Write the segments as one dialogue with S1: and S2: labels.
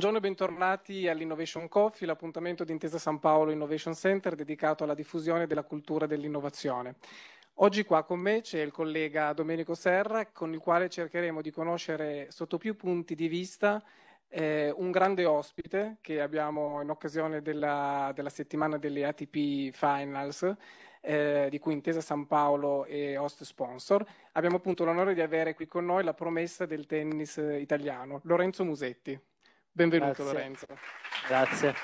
S1: Buongiorno e bentornati all'Innovation Coffee, l'appuntamento di Intesa San Paolo Innovation Center dedicato alla diffusione della cultura dell'innovazione. Oggi qua con me c'è il collega Domenico Serra, con il quale cercheremo di conoscere sotto più punti di vista eh, un grande ospite che abbiamo in occasione della, della settimana delle ATP Finals, eh, di cui Intesa San Paolo è host sponsor. Abbiamo appunto l'onore di avere qui con noi la promessa del tennis italiano, Lorenzo Musetti. Benvenuto
S2: Grazie.
S1: Lorenzo.
S2: Grazie.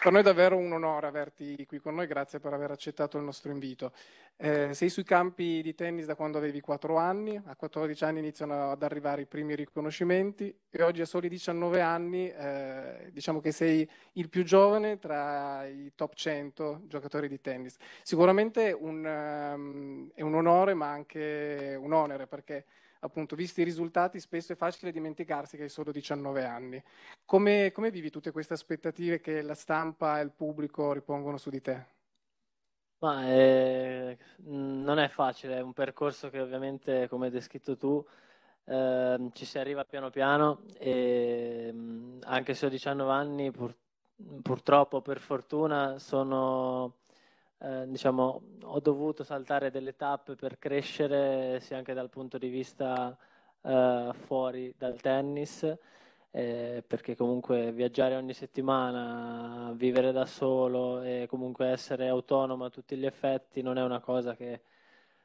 S1: Per noi è davvero un onore averti qui con noi, grazie per aver accettato il nostro invito. Eh, sei sui campi di tennis da quando avevi 4 anni, a 14 anni iniziano ad arrivare i primi riconoscimenti e oggi a soli 19 anni eh, diciamo che sei il più giovane tra i top 100 giocatori di tennis. Sicuramente un, um, è un onore ma anche un onere perché appunto, visti i risultati, spesso è facile dimenticarsi che hai solo 19 anni. Come, come vivi tutte queste aspettative che la stampa e il pubblico ripongono su di te?
S2: Ma eh, non è facile, è un percorso che ovviamente, come hai descritto tu, eh, ci si arriva piano piano e anche se ho 19 anni, pur, purtroppo, per fortuna, sono eh, diciamo, ho dovuto saltare delle tappe per crescere sia anche dal punto di vista eh, fuori dal tennis, eh, perché comunque viaggiare ogni settimana, vivere da solo e comunque essere autonomo a tutti gli effetti non è una cosa che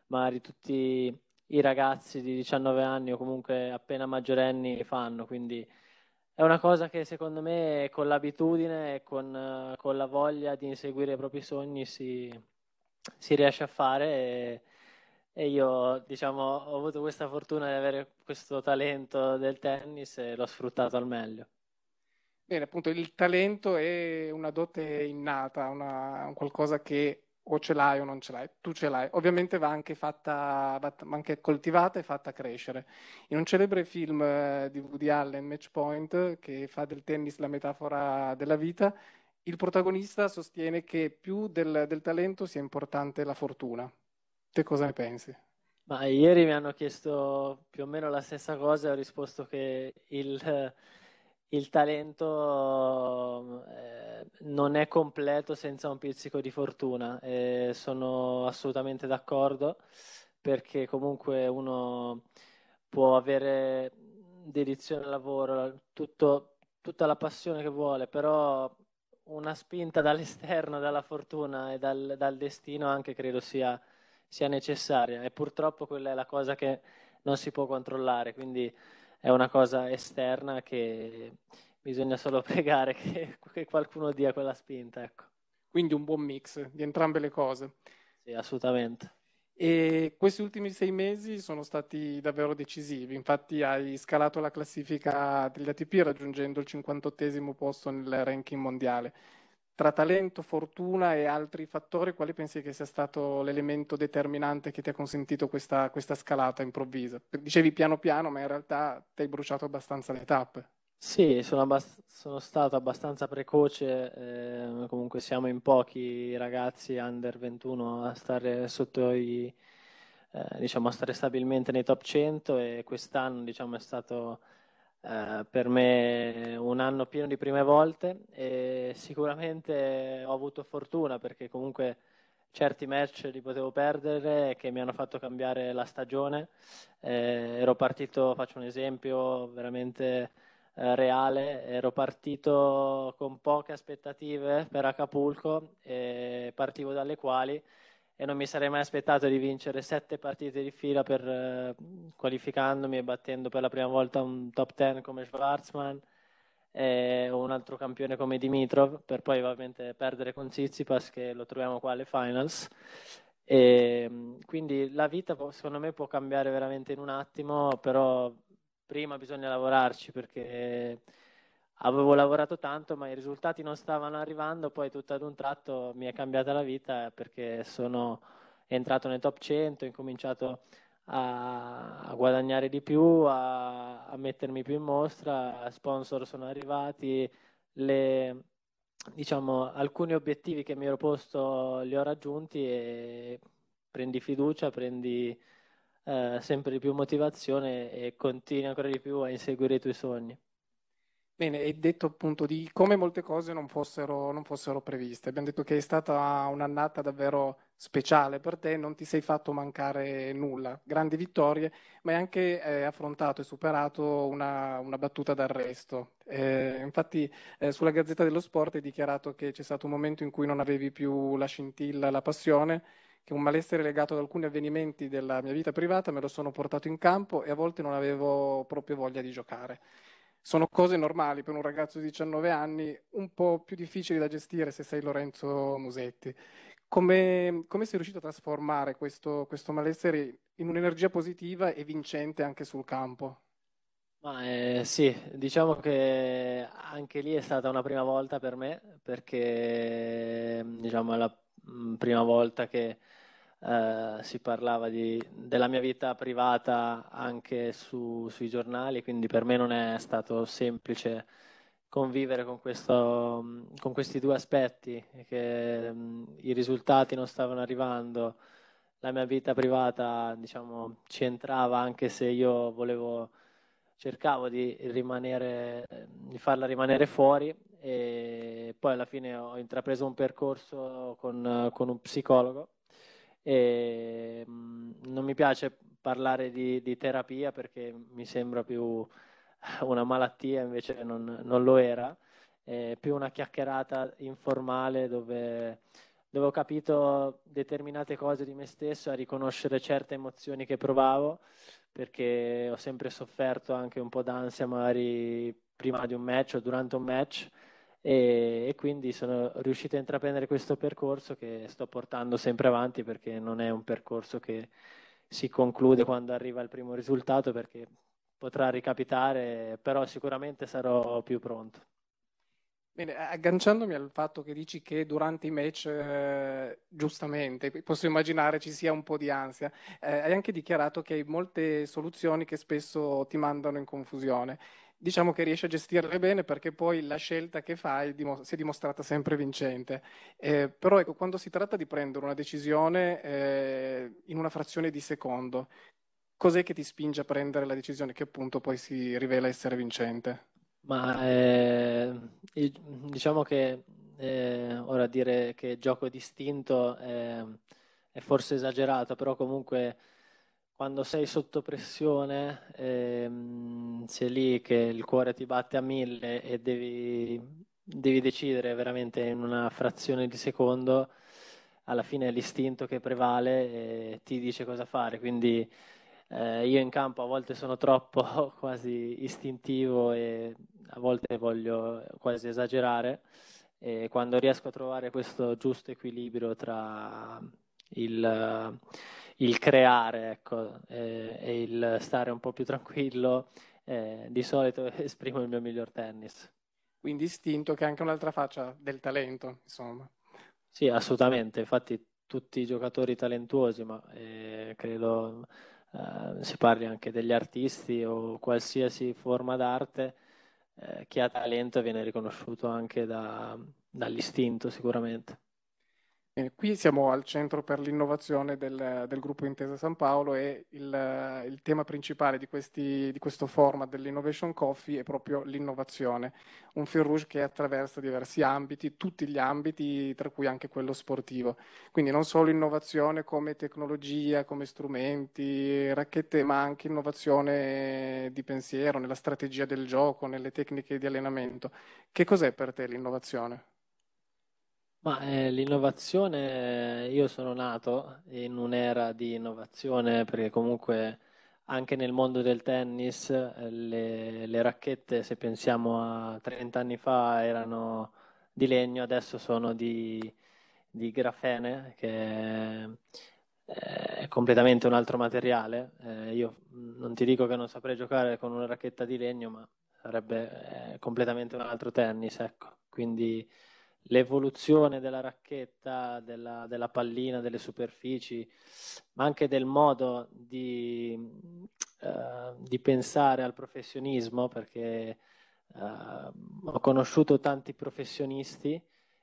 S2: magari tutti i ragazzi di 19 anni o comunque appena maggiorenni fanno, quindi è una cosa che secondo me con l'abitudine e con, con la voglia di inseguire i propri sogni si, si riesce a fare e, e, io diciamo ho avuto questa fortuna di avere questo talento del tennis e l'ho sfruttato al meglio.
S1: Bene, appunto il talento è una dote innata, una, un qualcosa che o ce l'hai o non ce l'hai, tu ce l'hai. Ovviamente va anche fatta, va anche coltivata e fatta crescere. In un celebre film eh, di Woody Allen, Match Point, che fa del tennis la metafora della vita, il protagonista sostiene che più del, del talento sia importante la fortuna. Te cosa ne pensi?
S2: Ma ieri mi hanno chiesto più o meno la stessa cosa e ho risposto che il, il talento eh, non è completo senza un pizzico di fortuna e sono assolutamente d'accordo perché comunque uno può avere dedizione al lavoro, tutto, tutta la passione che vuole, però una spinta dall'esterno, dalla fortuna e dal, dal destino anche credo sia, sia necessaria. E purtroppo quella è la cosa che non si può controllare, quindi è una cosa esterna che bisogna solo pregare che, che qualcuno dia quella spinta. Ecco.
S1: Quindi un buon mix di entrambe le cose.
S2: Sì, assolutamente.
S1: E questi ultimi sei mesi sono stati davvero decisivi, infatti hai scalato la classifica degli ATP raggiungendo il 58 posto nel ranking mondiale. Tra talento, fortuna e altri fattori, quali pensi che sia stato l'elemento determinante che ti ha consentito questa, questa scalata improvvisa? Dicevi piano piano, ma in realtà ti hai bruciato abbastanza le tappe.
S2: Sì, sono, abbast- sono stato abbastanza precoce, eh, comunque siamo in pochi ragazzi under 21 a stare sotto i, eh, diciamo, a stare stabilmente nei top 100 e quest'anno diciamo, è stato eh, per me un anno pieno di prime volte e sicuramente ho avuto fortuna perché comunque certi match li potevo perdere che mi hanno fatto cambiare la stagione. Eh, ero partito, faccio un esempio, veramente eh, reale, ero partito con poche aspettative per Acapulco, e partivo dalle quali e non mi sarei mai aspettato di vincere sette partite di fila per eh, qualificandomi e battendo per la prima volta un top 10 come Schwarzman e un altro campione come Dimitrov per poi ovviamente perdere con Tsitsipas che lo troviamo qua alle finals. E, quindi la vita secondo me può cambiare veramente in un attimo, però prima bisogna lavorarci perché avevo lavorato tanto ma i risultati non stavano arrivando, poi tutto ad un tratto mi è cambiata la vita perché sono entrato nel top 100, ho incominciato a, a guadagnare di più, a, a, mettermi più in mostra, sponsor sono arrivati, le, diciamo, alcuni obiettivi che mi ero posto li ho raggiunti e prendi fiducia, prendi eh, sempre di più motivazione e continui ancora di più a inseguire i tuoi sogni.
S1: Bene, hai detto appunto di come molte cose non fossero, non fossero, previste. Abbiamo detto che è stata un'annata davvero speciale per te, non ti sei fatto mancare nulla, grandi vittorie, ma hai anche eh, affrontato e superato una, una battuta d'arresto. Eh, infatti eh, sulla Gazzetta dello Sport hai dichiarato che c'è stato un momento in cui non avevi più la scintilla, la passione, che un malessere legato ad alcuni avvenimenti della mia vita privata me lo sono portato in campo e a volte non avevo proprio voglia di giocare sono cose normali per un ragazzo di 19 anni, un po' più difficili da gestire se sei Lorenzo Musetti. Come, come sei riuscito a trasformare questo, questo, malessere in un'energia positiva e vincente anche sul campo?
S2: Ma, eh, sì, diciamo che anche lì è stata una prima volta per me, perché diciamo, è la mm, prima volta che eh, si parlava di, della mia vita privata anche su, sui giornali, quindi per me non è stato semplice convivere con, questo, con questi due aspetti, che mh, i risultati non stavano arrivando, la mia vita privata diciamo, ci entrava anche se io volevo, cercavo di, rimanere, di farla rimanere fuori e poi alla fine ho intrapreso un percorso con, con un psicologo e, mm, non mi piace parlare di, di, terapia perché mi sembra più una malattia, invece non, non lo era, è più una chiacchierata informale dove, dove ho capito determinate cose di me stesso, a riconoscere certe emozioni che provavo, perché ho sempre sofferto anche un po' d'ansia magari prima di un match o durante un match e, e, quindi sono riuscito a intraprendere questo percorso che sto portando sempre avanti perché non è un percorso che si conclude quando arriva il primo risultato perché potrà ricapitare, però sicuramente sarò più pronto.
S1: Bene, agganciandomi al fatto che dici che durante i match, eh, giustamente, posso immaginare ci sia un po' di ansia, eh, hai anche dichiarato che hai molte soluzioni che spesso ti mandano in confusione diciamo che riesci a gestirle bene perché poi la scelta che fai si è dimostrata sempre vincente. Eh, però ecco, quando si tratta di prendere una decisione eh, in una frazione di secondo, cos'è che ti spinge a prendere la decisione che appunto poi si rivela essere vincente?
S2: Ma eh, diciamo che eh, ora dire che gioco distinto è forse esagerato, però comunque quando sei sotto pressione, ehm, sei lì che il cuore ti batte a mille e devi, devi decidere veramente in una frazione di secondo, alla fine è l'istinto che prevale e ti dice cosa fare. Quindi eh, io in campo a volte sono troppo quasi istintivo e a volte voglio quasi esagerare. E quando riesco a trovare questo giusto equilibrio tra il il creare ecco, eh, e il stare un po' più tranquillo, eh, di solito esprimo il mio miglior tennis.
S1: Quindi istinto che è anche un'altra faccia del talento, insomma.
S2: Sì, assolutamente, infatti tutti i giocatori talentuosi, ma eh, credo eh, si parli anche degli artisti o qualsiasi forma d'arte, eh, chi ha talento viene riconosciuto anche da, dall'istinto sicuramente.
S1: Eh, qui siamo al centro per l'innovazione del, del, gruppo Intesa San Paolo e il, il tema principale di, questi, di, questo format dell'Innovation Coffee è proprio l'innovazione, un fil rouge che attraversa diversi ambiti, tutti gli ambiti, tra cui anche quello sportivo. Quindi non solo innovazione come tecnologia, come strumenti, racchette, ma anche innovazione di pensiero, nella strategia del gioco, nelle tecniche di allenamento. Che cos'è per te l'innovazione?
S2: Ma eh, l'innovazione, io sono nato in un'era di innovazione perché comunque anche nel mondo del tennis eh, le, le racchette, se pensiamo a 30 anni fa, erano di legno, adesso sono di, di grafene che è completamente un altro materiale. Eh, io non ti dico che non saprei giocare con una racchetta di legno, ma sarebbe eh, completamente un altro tennis, ecco. Quindi l'evoluzione della racchetta, della, della, pallina, delle superfici, ma anche del modo di, uh, di pensare al professionismo, perché uh, ho conosciuto tanti professionisti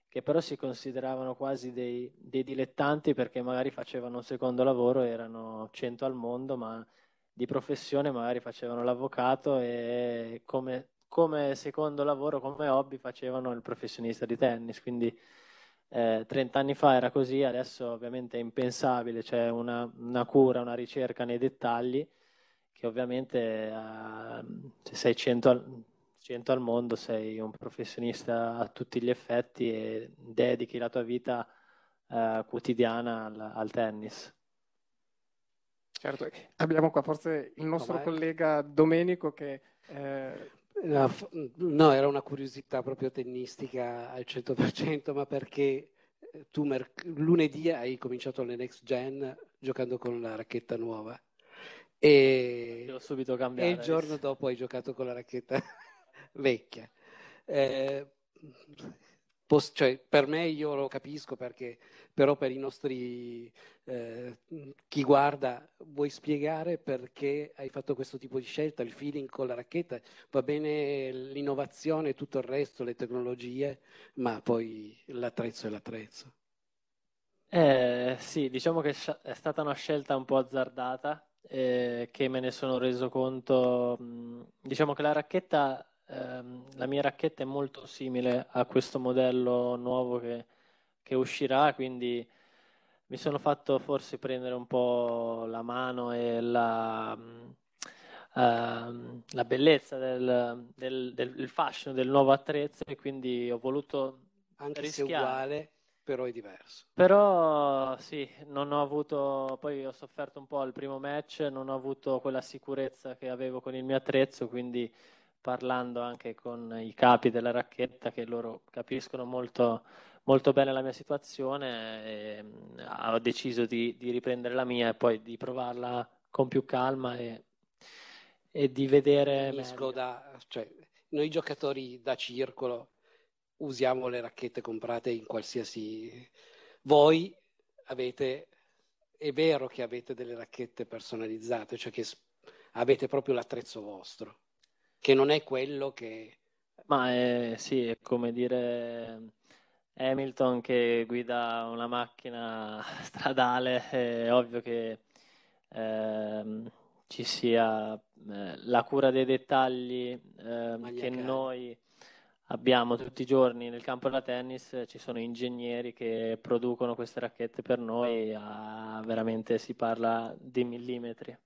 S2: che però si consideravano quasi dei, dei, dilettanti perché magari facevano un secondo lavoro, erano 100 al mondo, ma di professione magari facevano l'avvocato e come, come secondo lavoro, come hobby facevano il professionista di tennis. Quindi eh, 30 anni fa era così, adesso ovviamente è impensabile, c'è una, una cura, una ricerca nei dettagli che ovviamente eh, se sei 100 al, 100 al mondo sei un professionista a tutti gli effetti e dedichi la tua vita eh, quotidiana al, al, tennis.
S1: Certo, abbiamo qua forse il nostro Com'è? collega Domenico che... Eh...
S3: No, era una curiosità proprio tennistica al 100%, ma perché eh, tu mer- lunedì hai cominciato le next gen giocando con la racchetta nuova e, e il giorno dopo hai giocato con la racchetta vecchia. Eh, post, cioè, per me io lo capisco perché, però per i nostri, eh, chi guarda, vuoi spiegare perché hai fatto questo tipo di scelta, il feeling con la racchetta, va bene l'innovazione e tutto il resto, le tecnologie, ma poi l'attrezzo è l'attrezzo.
S2: Eh, sì, diciamo che è stata una scelta un po' azzardata, eh, che me ne sono reso conto. Diciamo che la racchetta ehm, la mia racchetta è molto simile a questo modello nuovo che, che uscirà, quindi mi sono fatto forse prendere un po' la mano e la, uh, la bellezza del, del, del, fashion del nuovo attrezzo e quindi ho voluto
S3: anche
S2: rischiare.
S3: se uguale però è diverso
S2: però sì non ho avuto poi ho sofferto un po' il primo match non ho avuto quella sicurezza che avevo con il mio attrezzo quindi parlando anche con i capi della racchetta che loro capiscono molto, molto bene la mia situazione mm, ho deciso di, di, riprendere la mia e poi di provarla con più calma e, e di vedere
S3: da, cioè, noi giocatori da circolo usiamo le racchette comprate in qualsiasi voi avete è vero che avete delle racchette personalizzate cioè che avete proprio l'attrezzo vostro che non è quello che...
S2: Ma è, sì, è come dire Hamilton che guida una macchina stradale, è ovvio che ehm, ci sia eh, la cura dei dettagli eh, che noi abbiamo tutti i giorni nel campo da tennis, ci sono ingegneri che producono queste racchette per noi, a, veramente si parla di millimetri.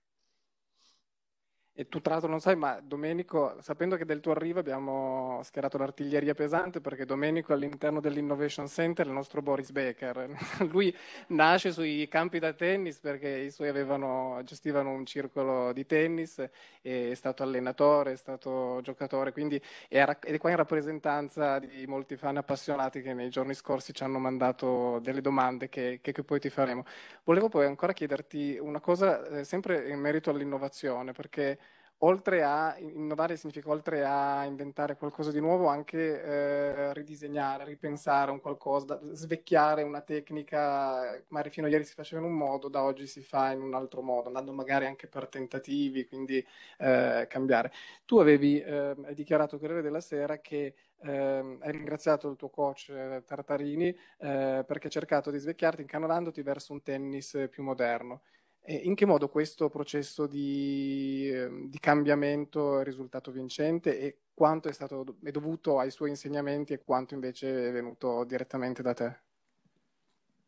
S1: E tu tra l'altro non sai, ma Domenico, sapendo che del tuo arrivo abbiamo schierato l'artiglieria pesante perché Domenico all'interno dell'Innovation Center il nostro Boris Becker. Lui nasce sui campi da tennis perché i suoi avevano, gestivano un circolo di tennis, è stato allenatore, è stato giocatore, quindi era, è qua in rappresentanza di molti fan appassionati che nei giorni scorsi ci hanno mandato delle domande che, che, che poi ti faremo. Volevo poi ancora chiederti una cosa, eh, sempre in merito all'innovazione, perché oltre a innovare significa oltre a inventare qualcosa di nuovo anche eh, ridisegnare, ripensare un qualcosa, svecchiare una tecnica, magari fino a ieri si faceva in un modo, da oggi si fa in un altro modo, andando magari anche per tentativi, quindi eh, cambiare. Tu avevi eh, dichiarato Corriere della Sera che eh, hai ringraziato il tuo coach eh, Tartarini eh, perché ha cercato di svecchiarti incanolandoti verso un tennis più moderno. In che modo questo processo di, ehm, di, cambiamento è risultato vincente e quanto è, stato, è dovuto ai suoi insegnamenti e quanto invece è venuto direttamente da te?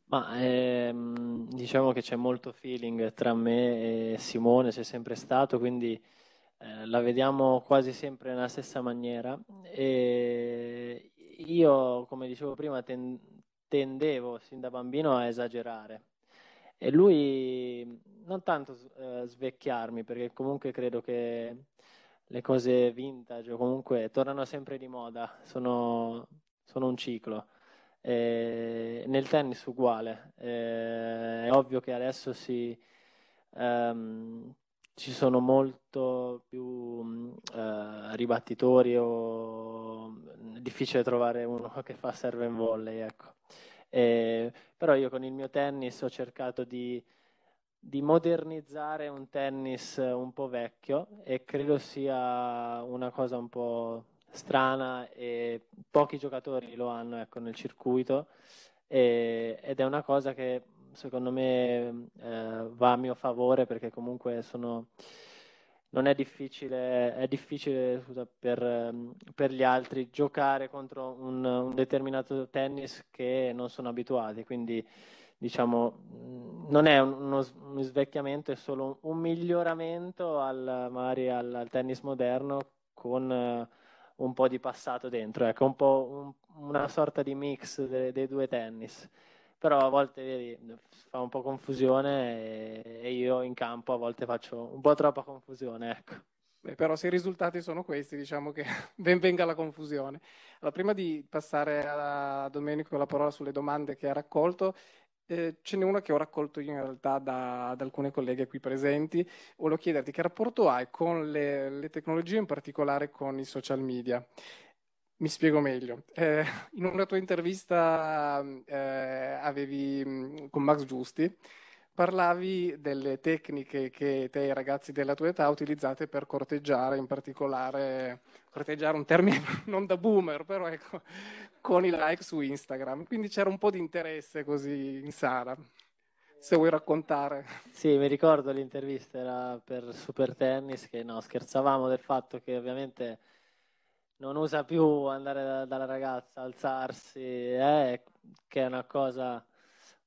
S2: Ma ehm, diciamo che c'è molto feeling tra me e Simone, c'è sempre stato, quindi eh, la vediamo quasi sempre nella stessa maniera. E io, come dicevo prima, ten- tendevo sin da bambino a esagerare e lui non tanto eh, svecchiarmi, perché comunque credo che le cose vintage o comunque tornano sempre di moda, sono, sono un ciclo. Eh, nel tennis uguale, eh, è ovvio che adesso si, ehm, ci sono molto più eh, ribattitori o è difficile trovare uno che fa serve in volley, ecco. Eh, però io con il mio tennis ho cercato di, di, modernizzare un tennis un po' vecchio e credo sia una cosa un po' strana e pochi giocatori lo hanno ecco, nel circuito e, ed è una cosa che secondo me eh, va a mio favore perché comunque sono non è difficile, è difficile scusa, per, ehm, per, gli altri giocare contro un, un, determinato tennis che non sono abituati, quindi diciamo non è uno, uno svecchiamento, è solo un miglioramento al, magari al, al tennis moderno con uh, un po' di passato dentro, ecco, un po' un, una sorta di mix de, dei due tennis però a volte vedi, fa un po' confusione e, e, io in campo a volte faccio un po' troppa confusione, ecco.
S1: Beh, però se i risultati sono questi, diciamo che ben venga la confusione. Allora, prima di passare a Domenico la parola sulle domande che ha raccolto, eh, ce n'è una che ho raccolto io in realtà da, da, alcune colleghe qui presenti. Volevo chiederti che rapporto hai con le, le tecnologie, in particolare con i social media. Mi spiego meglio. Eh, in una tua intervista eh, avevi, mm, con Max Giusti parlavi delle tecniche che te e i ragazzi della tua età utilizzate per corteggiare, in particolare corteggiare un termine non da boomer, però ecco, con i like su Instagram. Quindi c'era un po' di interesse così in sala. Se vuoi raccontare.
S2: Sì, mi ricordo l'intervista era per Super Tennis che no, scherzavamo del fatto che ovviamente non usa più andare da, dalla ragazza, alzarsi, eh, che è una cosa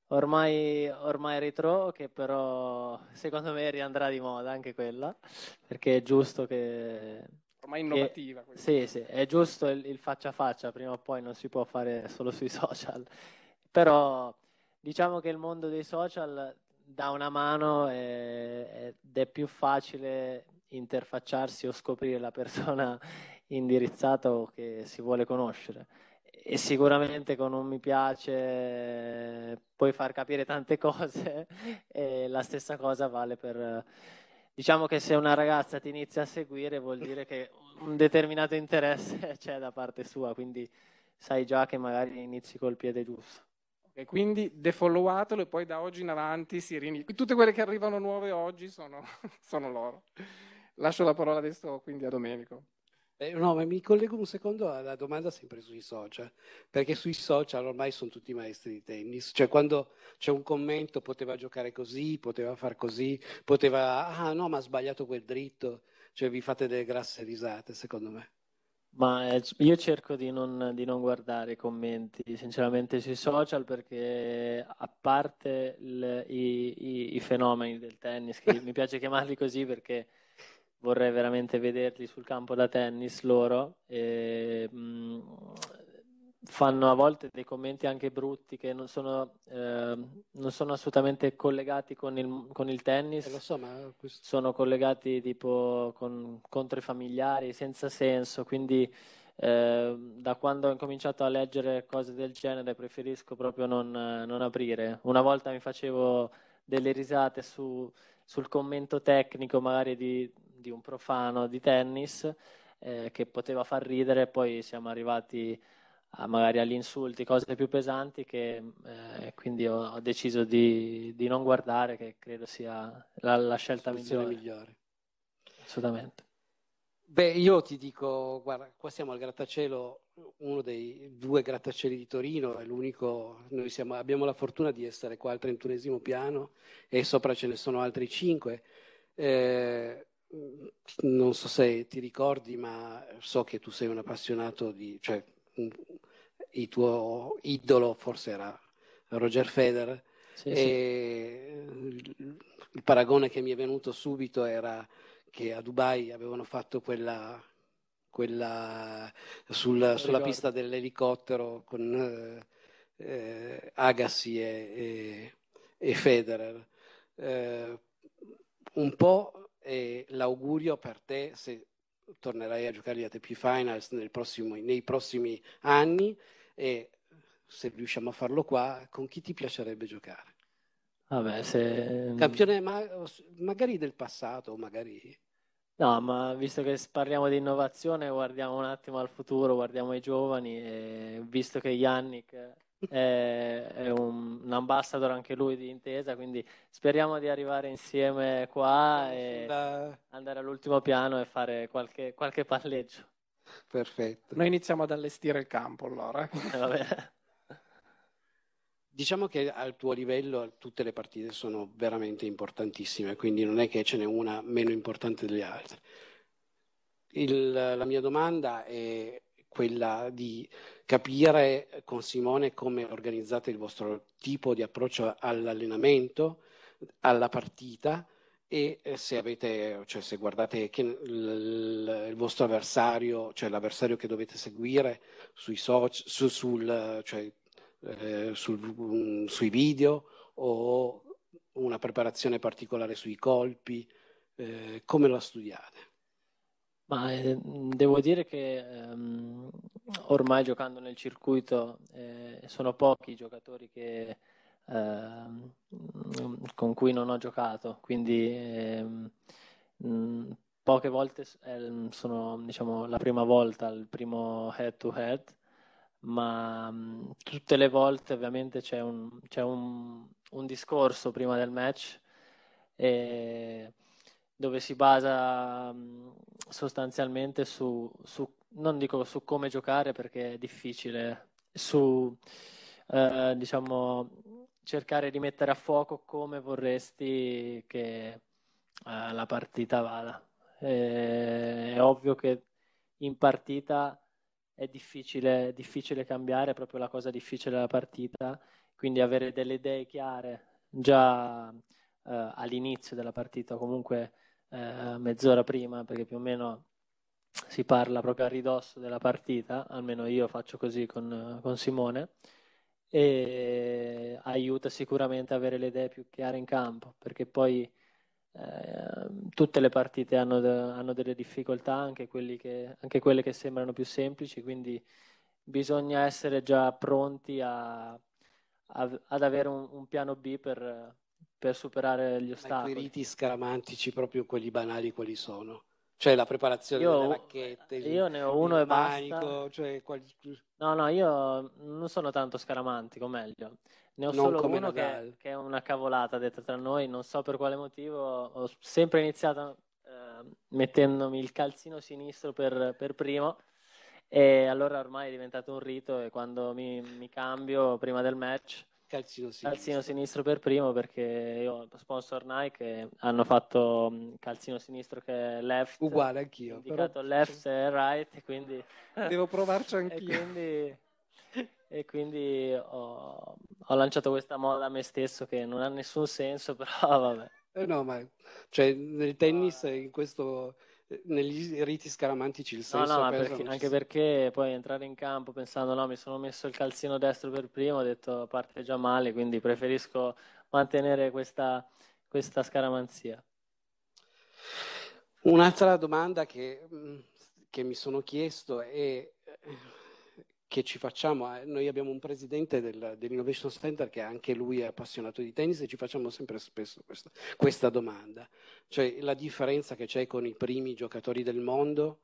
S2: ormai, ormai retro, che però secondo me riandrà di moda anche quella, perché è giusto che...
S1: Ormai innovativa.
S2: Che, sì, sì, è giusto il, il faccia a faccia, prima o poi non si può fare solo sui social, però diciamo che il mondo dei social dà una mano e, ed è più facile interfacciarsi o scoprire la persona indirizzato che si vuole conoscere e sicuramente con un mi piace puoi far capire tante cose e la stessa cosa vale per diciamo che se una ragazza ti inizia a seguire vuol dire che un determinato interesse c'è da parte sua quindi sai già che magari inizi col piede giusto
S1: e quindi defollowatelo e poi da oggi in avanti si rinizia. Tutte quelle che arrivano nuove oggi sono, sono loro. Lascio la parola adesso quindi a Domenico.
S3: Eh, no, ma mi collego un secondo alla domanda sempre sui social, perché sui social ormai sono tutti maestri di tennis, cioè quando c'è un commento poteva giocare così, poteva far così, poteva, ah no, ma ha sbagliato quel dritto, cioè vi fate delle grasse risate secondo me.
S2: Ma eh, io cerco di non, di non, guardare i commenti sinceramente sui social perché a parte il, i, i, i, fenomeni del tennis, che mi piace chiamarli così perché vorrei veramente vederli sul campo da tennis loro. E, mh, mm, fanno a volte dei commenti anche brutti che non sono, eh, non sono assolutamente collegati con il, con il tennis,
S3: eh, so,
S2: questo... sono collegati tipo con, contro i familiari senza senso, quindi eh, da quando ho incominciato a leggere cose del genere preferisco proprio non, non aprire. Una volta mi facevo delle risate su, sul commento tecnico magari di, di un profano di tennis eh, che poteva far ridere, poi siamo arrivati a, magari agli insulti, cose più pesanti che eh, quindi ho, ho deciso di, di, non guardare, che credo sia la, la scelta migliore.
S3: migliore.
S2: Assolutamente.
S3: Beh, io ti dico, guarda, qua siamo al grattacielo, uno dei due grattacieli di Torino, è l'unico, noi siamo, abbiamo la fortuna di essere qua al trentunesimo piano e sopra ce ne sono altri cinque. Eh, non so se ti ricordi, ma so che tu sei un appassionato di, cioè, il tuo idolo forse era Roger Federer. Sì, e sì. il paragone che mi è venuto subito era che a Dubai avevano fatto quella, quella sul, sulla pista dell'elicottero con eh, Agassi e, e, e Federer. Eh, un po' e l'augurio per te se tornerai a giocare gli ATP Finals prossimo, nei prossimi anni e se riusciamo a farlo qua, con chi ti piacerebbe giocare?
S2: Vabbè, se...
S3: Campione ma- magari del passato, magari...
S2: No, ma visto che parliamo di innovazione, guardiamo un attimo al futuro, guardiamo i giovani e visto che Yannick è, è un, un, ambassador anche lui di Intesa, quindi speriamo di arrivare insieme qua e da... andare all'ultimo piano e fare qualche, qualche palleggio.
S3: Perfetto.
S1: Noi iniziamo ad allestire il campo allora.
S2: Eh,
S3: Diciamo che al tuo livello tutte le partite sono veramente importantissime, quindi non è che ce n'è una meno importante delle altre. Il, la mia domanda è quella di capire con Simone come organizzate il vostro tipo di approccio all'allenamento, alla partita e se avete, cioè se guardate il, vostro avversario, cioè l'avversario che dovete seguire sui social, su, sul, cioè eh, sul, um, sui video o una preparazione particolare sui colpi? Eh, come la studiate?
S2: Ma eh, devo dire che ehm, ormai giocando nel circuito eh, sono pochi i giocatori che, ehm, con cui non ho giocato, quindi ehm, mh, poche volte eh, sono diciamo, la prima volta, il primo head to head ma mh, tutte le volte ovviamente c'è un, c'è un, un discorso prima del match e, dove si basa mh, sostanzialmente su, su, non dico su come giocare perché è difficile, su eh, diciamo cercare di mettere a fuoco come vorresti che eh, la partita vada. E, è ovvio che in partita è difficile, difficile cambiare, è proprio la cosa difficile della partita, quindi avere delle idee chiare già eh, all'inizio della partita, comunque eh, mezz'ora prima, perché più o meno si parla proprio a ridosso della partita, almeno io faccio così con, con Simone, e aiuta sicuramente a avere le idee più chiare in campo, perché poi Ehm, tutte le partite hanno, hanno delle difficoltà, anche, che, anche, quelle che sembrano più semplici, quindi bisogna essere già pronti a, a, ad avere un, un, piano B per, per superare gli ostacoli.
S3: Ma i riti scaramantici, proprio quelli banali, quali sono? Cioè la preparazione io, delle racchette,
S2: io ne ho uno e
S3: manico,
S2: basta.
S3: Cioè quali...
S2: No, no, io non sono tanto scaramantico, meglio. Ne ho non solo uno che, che, è una cavolata detta tra noi, non so per quale motivo. Ho sempre iniziato eh, mettendomi il calzino sinistro per, per, primo e allora ormai è diventato un rito e quando mi, mi cambio prima del match
S3: calzino sinistro.
S2: calzino sinistro per primo perché io ho sponsor Nike hanno fatto calzino sinistro che è left
S3: uguale anch'io
S2: indicato però... left e right quindi
S1: devo provarci anch'io
S2: e quindi e quindi ho, ho, lanciato questa moda a me stesso che non ha nessun senso, però vabbè.
S3: Eh no, ma cioè, nel tennis, in questo, negli riti scaramantici il senso
S2: no, no, perché, anche perché poi entrare in campo pensando no, mi sono messo il calzino destro per primo, ho detto parte già male, quindi preferisco mantenere questa, questa scaramanzia.
S3: Un'altra domanda che, che mi sono chiesto è che ci facciamo, eh, noi abbiamo un presidente del, dell'Innovation Center che anche lui è appassionato di tennis e ci facciamo sempre spesso questa, questa domanda, cioè la differenza che c'è con i primi giocatori del mondo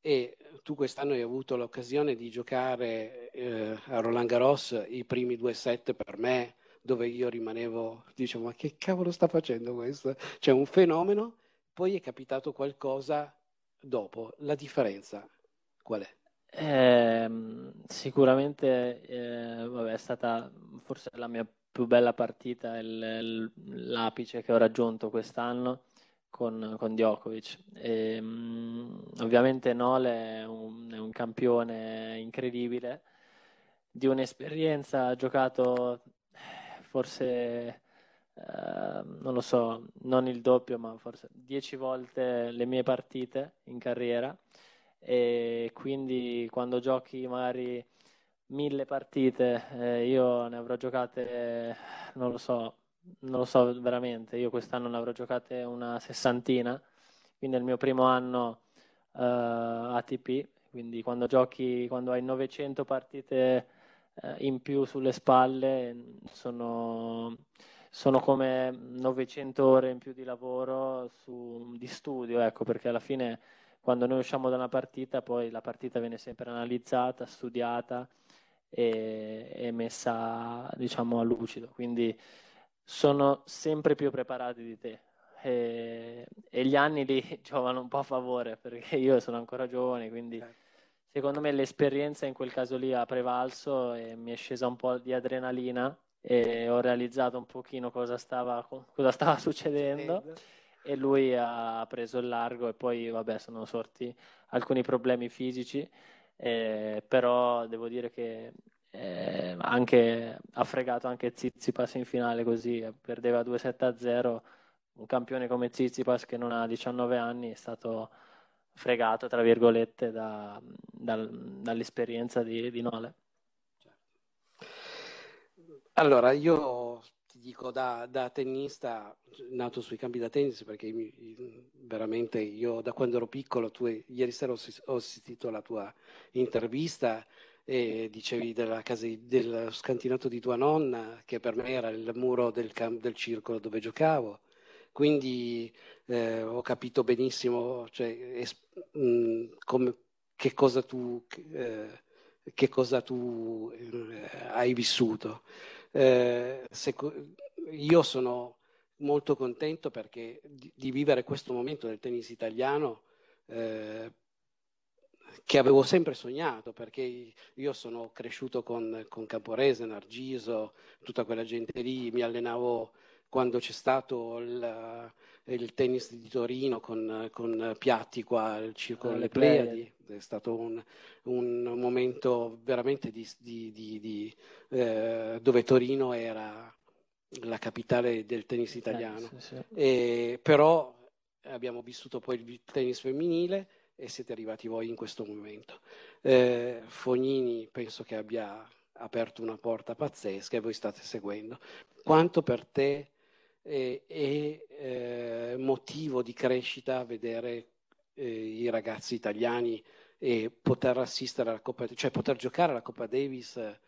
S3: e tu quest'anno hai avuto l'occasione di giocare eh, a Roland Garros i primi due set per me, dove io rimanevo, dicevo, ma che cavolo sta facendo questo? C'è un fenomeno, poi è capitato qualcosa dopo. La differenza qual è?
S2: Eh, sicuramente eh, vabbè, è stata forse la mia più bella partita, il, l'apice che ho raggiunto quest'anno con, con Djokovic. E, um, ovviamente Nole è un, è un, campione incredibile, di un'esperienza, ha giocato forse, eh, non lo so, non il doppio, ma forse dieci volte le mie partite in carriera e quindi quando giochi magari mille partite, eh, io ne avrò giocate, non lo so, non lo so veramente, io quest'anno ne avrò giocate una sessantina, quindi è il mio primo anno eh, ATP, quindi quando giochi, quando hai 900 partite eh, in più sulle spalle sono, sono, come 900 ore in più di lavoro, su, di studio, ecco, perché alla fine quando noi usciamo da una partita, poi la partita viene sempre analizzata, studiata e, e messa diciamo a lucido. Quindi sono sempre più preparati di te. E, e, gli anni lì giovano un po' a favore perché io sono ancora giovane, quindi certo. secondo me l'esperienza in quel caso lì ha prevalso e mi è scesa un po' di adrenalina e ho realizzato un pochino cosa stava, cosa stava succedendo e lui ha preso il largo e poi vabbè sono sorti alcuni problemi fisici eh, però devo dire che eh, anche, ha fregato anche Zizipas in finale così, perdeva 2-7-0, un campione come Zizipas che non ha 19 anni è stato fregato, tra virgolette, da, da, dall'esperienza di, di Nole.
S3: Allora, io dico da, da, tennista, nato sui campi da tennis, perché veramente io da quando ero piccolo, tu, ieri sera ho, ho assistito alla tua intervista e dicevi della casa, del scantinato di tua nonna, che per me era il muro del, del circolo dove giocavo. Quindi eh, ho capito benissimo cioè, es, mh, come, che cosa tu, eh, che cosa tu eh, hai vissuto. Eh, io sono molto contento perché di, di, vivere questo momento del tennis italiano eh, che avevo sempre sognato, perché io sono cresciuto con, con Camporese, Nargiso, tutta quella gente lì, mi allenavo quando c'è stato il, il tennis di Torino con, con, Piatti qua al Circolo delle Pleiadi, è stato un, un momento veramente di, di, di, eh, dove Torino era la capitale del tennis italiano. Eh, sì, sì. E, però abbiamo vissuto poi il tennis femminile e siete arrivati voi in questo momento. Eh, Fognini penso che abbia aperto una porta pazzesca e voi state seguendo. Quanto per te è, è eh, motivo di crescita vedere eh, i ragazzi italiani e poter assistere alla Coppa, cioè poter giocare alla Coppa Davis eh,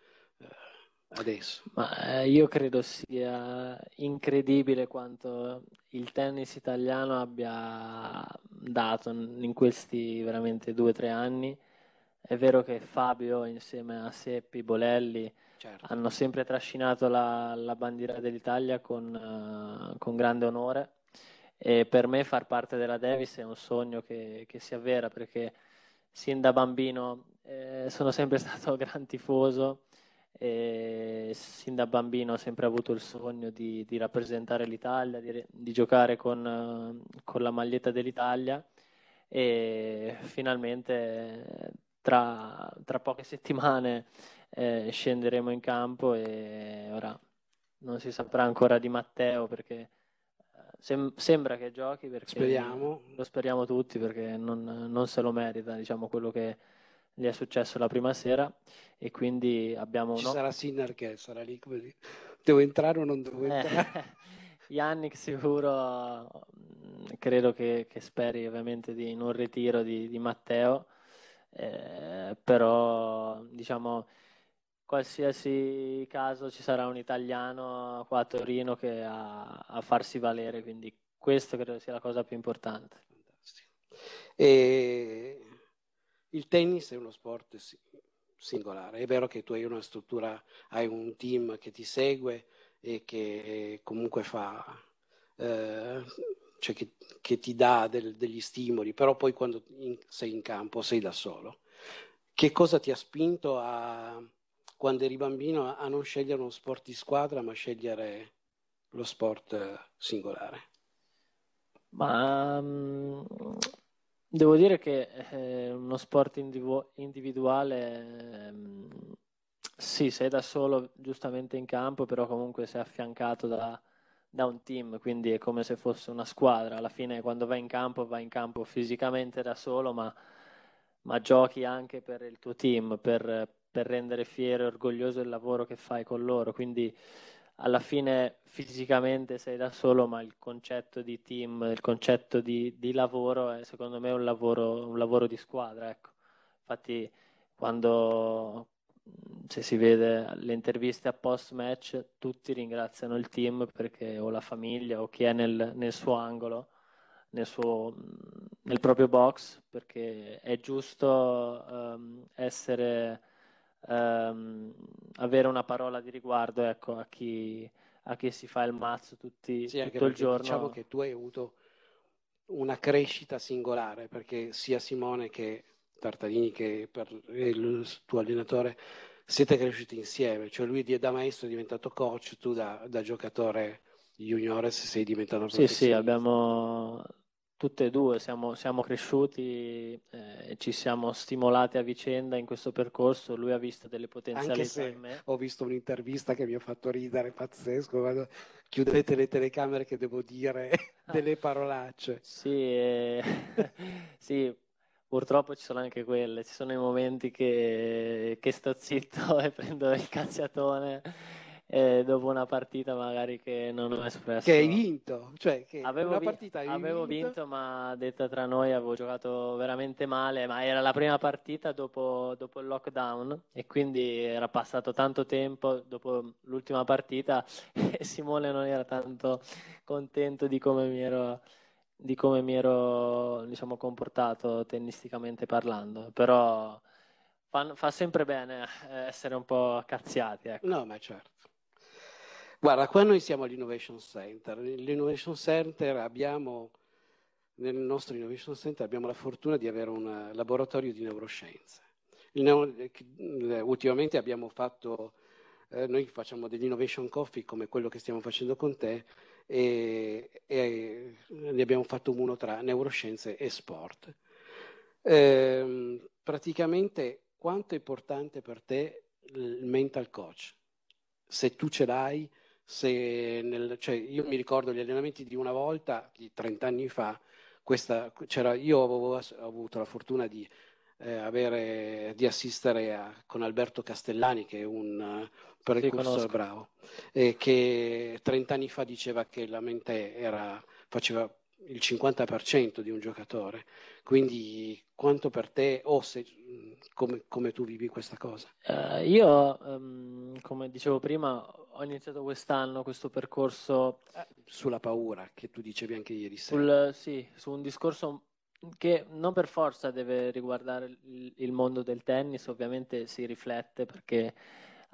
S3: adesso?
S2: Ma io credo sia incredibile quanto il tennis italiano abbia dato in questi veramente due o tre anni. È vero che Fabio insieme a Seppi, Bolelli certo. hanno sempre trascinato la, la bandiera dell'Italia con, uh, con, grande onore e per me far parte della Davis è un sogno che, che si avvera perché sin da bambino eh, sono sempre stato gran tifoso e sin da bambino ho sempre avuto il sogno di, di rappresentare l'Italia, di, di giocare con, con, la maglietta dell'Italia e finalmente tra, tra poche settimane eh, scenderemo in campo e ora non si saprà ancora di Matteo perché eh, sem- sembra che giochi perché
S3: speriamo.
S2: lo speriamo tutti perché non, non se lo merita diciamo quello che gli è successo la prima sera e quindi abbiamo...
S3: Ci no... sarà Sinner che sarà lì come dire, devo entrare o non devo eh, entrare?
S2: Yannick sicuro credo che, che, speri ovviamente di, in un ritiro di, di Matteo, eh, però diciamo qualsiasi caso ci sarà un italiano qua a Torino che a, a farsi valere, quindi questo credo sia la cosa più importante.
S3: E il tennis è uno sport singolare. È vero che tu hai una struttura, hai un team che ti segue e che comunque fa, eh, cioè che, che, ti dà del, degli stimoli, però poi quando in, sei in campo sei da solo. Che cosa ti ha spinto a, quando eri bambino a non scegliere uno sport di squadra, ma scegliere lo sport singolare?
S2: Ma um, Devo dire che eh, uno sport individu- individuale, ehm, sì, sei da solo giustamente in campo, però comunque sei affiancato da, da, un team, quindi è come se fosse una squadra. Alla fine quando vai in campo, vai in campo fisicamente da solo, ma, ma giochi anche per il tuo team, per, per rendere fiero e orgoglioso il lavoro che fai con loro. Quindi alla fine fisicamente sei da solo, ma il concetto di team, il concetto di, di lavoro è secondo me un lavoro, un lavoro di squadra. Ecco. Infatti quando se si vede le interviste a post match, tutti ringraziano il team perché o la famiglia o chi è nel, nel suo angolo, nel, suo, nel, proprio box, perché è giusto um, essere, um, avere una parola di riguardo ecco, a, chi, a chi si fa il mazzo tutti,
S3: sì,
S2: tutto il giorno.
S3: Diciamo che tu hai avuto una crescita singolare perché sia Simone che Tartarini che il tuo allenatore siete cresciuti insieme, cioè lui da maestro è diventato coach, tu da, da giocatore juniores sei diventato professionista.
S2: Sì, sì, abbiamo tutte e due, siamo, siamo cresciuti e eh, ci siamo stimolati a vicenda in questo percorso, lui ha visto delle potenzialità
S3: Anche se
S2: in me.
S3: Ho visto un'intervista che mi ha fatto ridere, pazzesco, Guarda, chiudete le telecamere che devo dire delle parolacce.
S2: Sì, eh, sì Purtroppo ci sono anche quelle, ci sono i momenti che, che sto zitto e prendo il cazziatone e dopo una partita magari che non ho espresso.
S3: Che hai vinto, cioè che
S2: avevo
S3: una
S2: vi-
S3: partita hai
S2: avevo
S3: vinto.
S2: vinto, ma detta tra noi avevo giocato veramente male, ma era la prima partita dopo, dopo il lockdown e quindi era passato tanto tempo dopo l'ultima partita e Simone non era tanto contento di come mi ero di come mi ero diciamo, comportato tennisticamente parlando, però fa, fa sempre bene eh, essere un po' cazziati. Ecco.
S3: No, ma certo. Guarda, qua noi siamo all'Innovation Center. Nell'Innovation Center abbiamo, nel nostro Innovation Center abbiamo la fortuna di avere un laboratorio di neuroscienze. Eh, ultimamente abbiamo fatto, eh, noi facciamo degli Innovation Coffee come quello che stiamo facendo con te, e, e ne abbiamo fatto uno tra neuroscienze e sport. Eh, praticamente quanto è importante per te il mental coach? Se tu ce l'hai, nel, cioè io mi ricordo gli allenamenti di una volta, di 30 anni fa, questa, io avevo, ho avuto la fortuna di, eh, avere, di assistere a, con Alberto Castellani, che è un, precursore bravo, eh, che 30 anni fa diceva che la mente era, faceva il 50% di un giocatore. Quindi quanto per te o se, come, come, tu vivi questa cosa?
S2: Uh, io, um, come dicevo prima, ho iniziato quest'anno questo percorso...
S3: Eh, sulla paura, che tu dicevi anche ieri
S2: sera. Sul, sì, su un discorso che non per forza deve riguardare il, mondo del tennis, ovviamente si riflette perché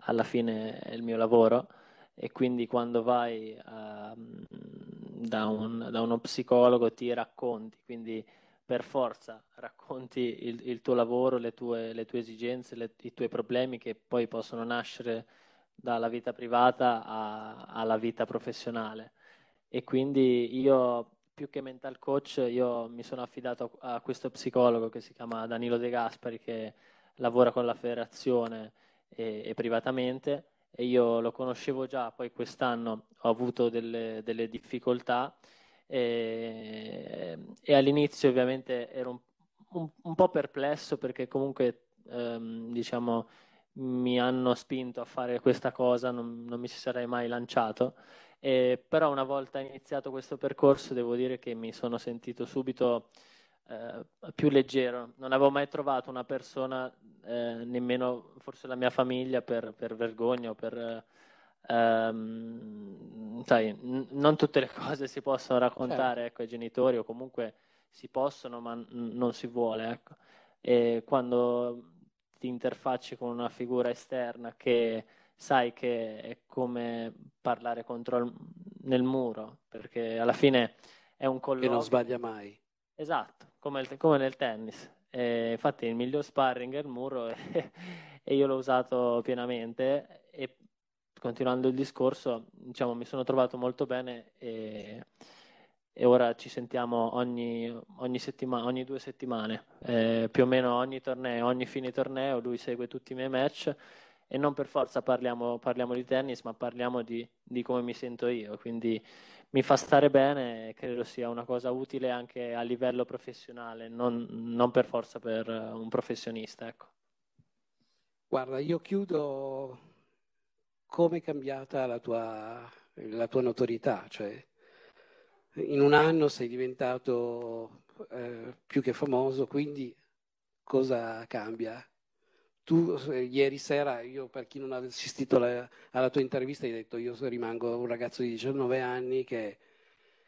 S2: alla fine è il mio lavoro e quindi quando vai uh, da, un, da, uno psicologo ti racconti, quindi per forza racconti il, il tuo lavoro, le tue, le tue esigenze, le, i tuoi problemi che poi possono nascere dalla vita privata a, alla vita professionale. E quindi io, più che mental coach, io mi sono affidato a, questo psicologo che si chiama Danilo De Gaspari che lavora con la federazione e, e privatamente e io lo conoscevo già, poi quest'anno ho avuto delle, delle difficoltà e, e, all'inizio ovviamente ero un, un, un po' perplesso perché comunque ehm, diciamo mi hanno spinto a fare questa cosa, non, non mi ci sarei mai lanciato, e, però una volta iniziato questo percorso devo dire che mi sono sentito subito eh, più leggero. Non avevo mai trovato una persona, eh, nemmeno forse la mia famiglia, per, per vergogna o per... Ehm, sai, n- non tutte le cose si possono raccontare certo. ecco, ai genitori o comunque si possono ma n- non si vuole. Ecco. E quando ti interfacci con una figura esterna che sai che è come parlare contro il, nel muro, perché alla fine è un colloquio.
S3: Che non sbaglia mai.
S2: Esatto, come, il, come nel tennis. E infatti il miglior sparring è il muro e, e, io l'ho usato pienamente e continuando il discorso, diciamo, mi sono trovato molto bene e, e ora ci sentiamo ogni, ogni, settima, ogni due settimane, eh, più o meno ogni torneo, ogni fine torneo, lui segue tutti i miei match e non per forza parliamo, parliamo di tennis, ma parliamo di, di come mi sento io, quindi mi fa stare bene e credo sia una cosa utile anche a livello professionale, non, non per forza per un professionista. Ecco.
S3: Guarda, io chiudo come è cambiata la tua, la tua notorietà, cioè in un anno sei diventato eh, più che famoso, quindi cosa cambia? tu eh, ieri sera, io per chi non ha assistito alla, alla tua intervista, hai detto io rimango un ragazzo di 19 anni che,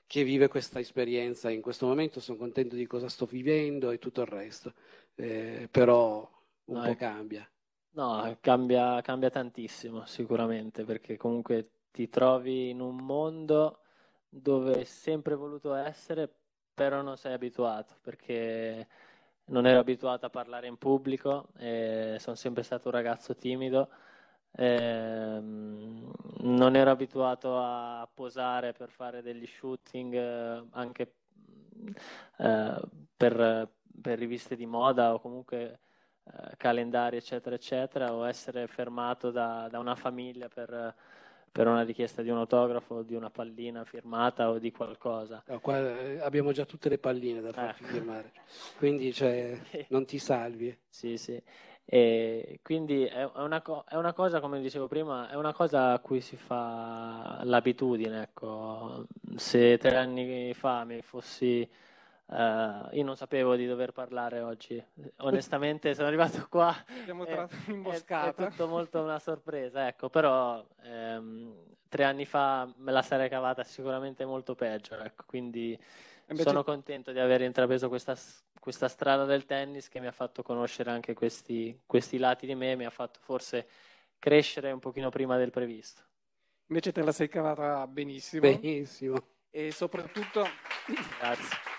S3: che, vive questa esperienza in questo momento, sono contento di cosa sto vivendo e tutto il resto, eh, però un no, po' cambia.
S2: No, cambia, cambia tantissimo sicuramente, perché comunque ti trovi in un mondo dove hai sempre voluto essere, però non sei abituato, perché non ero abituato a parlare in pubblico, sono sempre stato un ragazzo timido, non ero abituato a posare per fare degli shooting eh, anche eh, per, per, riviste di moda o comunque eh, calendari eccetera eccetera o essere fermato da, da una famiglia per per una richiesta di un autografo, di una pallina firmata o di qualcosa.
S3: No, qua eh, abbiamo già tutte le palline da farti eh. firmare, quindi cioè, non ti salvi.
S2: Sì, sì. E quindi è una, co- è una, cosa, come dicevo prima, è una cosa a cui si fa l'abitudine. Ecco. Se tre anni fa mi fossi Uh, io non sapevo di dover parlare oggi, onestamente sono arrivato qua.
S1: Abbiamo trovato un'imboscata.
S2: È, è, tutto molto una sorpresa, ecco, però ehm, tre anni fa me la sarei cavata sicuramente molto peggio, ecco, quindi Invece... sono contento di aver intrapreso questa, questa, strada del tennis che mi ha fatto conoscere anche questi, questi lati di me, mi ha fatto forse crescere un pochino prima del previsto.
S1: Invece te la sei cavata benissimo.
S3: Benissimo.
S1: E soprattutto...
S2: Grazie.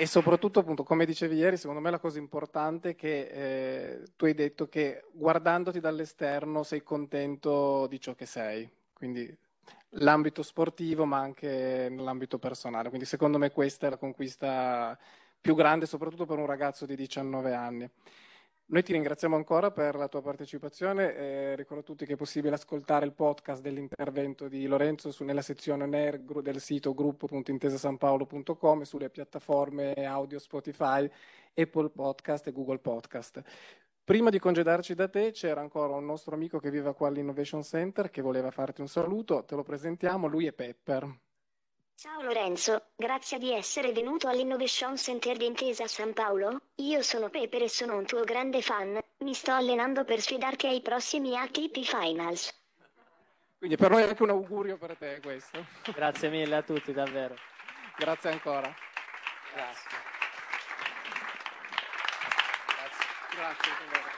S1: E soprattutto, appunto, come dicevi ieri, secondo me la cosa importante è che eh, tu hai detto che guardandoti dall'esterno sei contento di ciò che sei, quindi l'ambito sportivo ma anche nell'ambito personale. Quindi secondo me questa è la conquista più grande, soprattutto per un ragazzo di 19 anni. Noi ti ringraziamo ancora per la tua partecipazione. Eh, ricordo a tutti che è possibile ascoltare il podcast dell'intervento di Lorenzo su, nella sezione NER del sito gruppo.intesasanpaolo.com sulle piattaforme audio Spotify, Apple Podcast e Google Podcast. Prima di congedarci da te c'era ancora un nostro amico che vive qua all'Innovation Center che voleva farti un saluto. Te lo presentiamo, lui è Pepper.
S4: Ciao Lorenzo, grazie di essere venuto all'Innovation Center di Intesa San Paolo. Io sono Pepe e sono un tuo grande fan. Mi sto allenando per sfidarti ai prossimi ATP Finals.
S1: Quindi per noi è anche un augurio per te questo.
S2: Grazie mille a tutti, davvero.
S1: Grazie ancora.
S2: Grazie.
S1: Grazie. Grazie.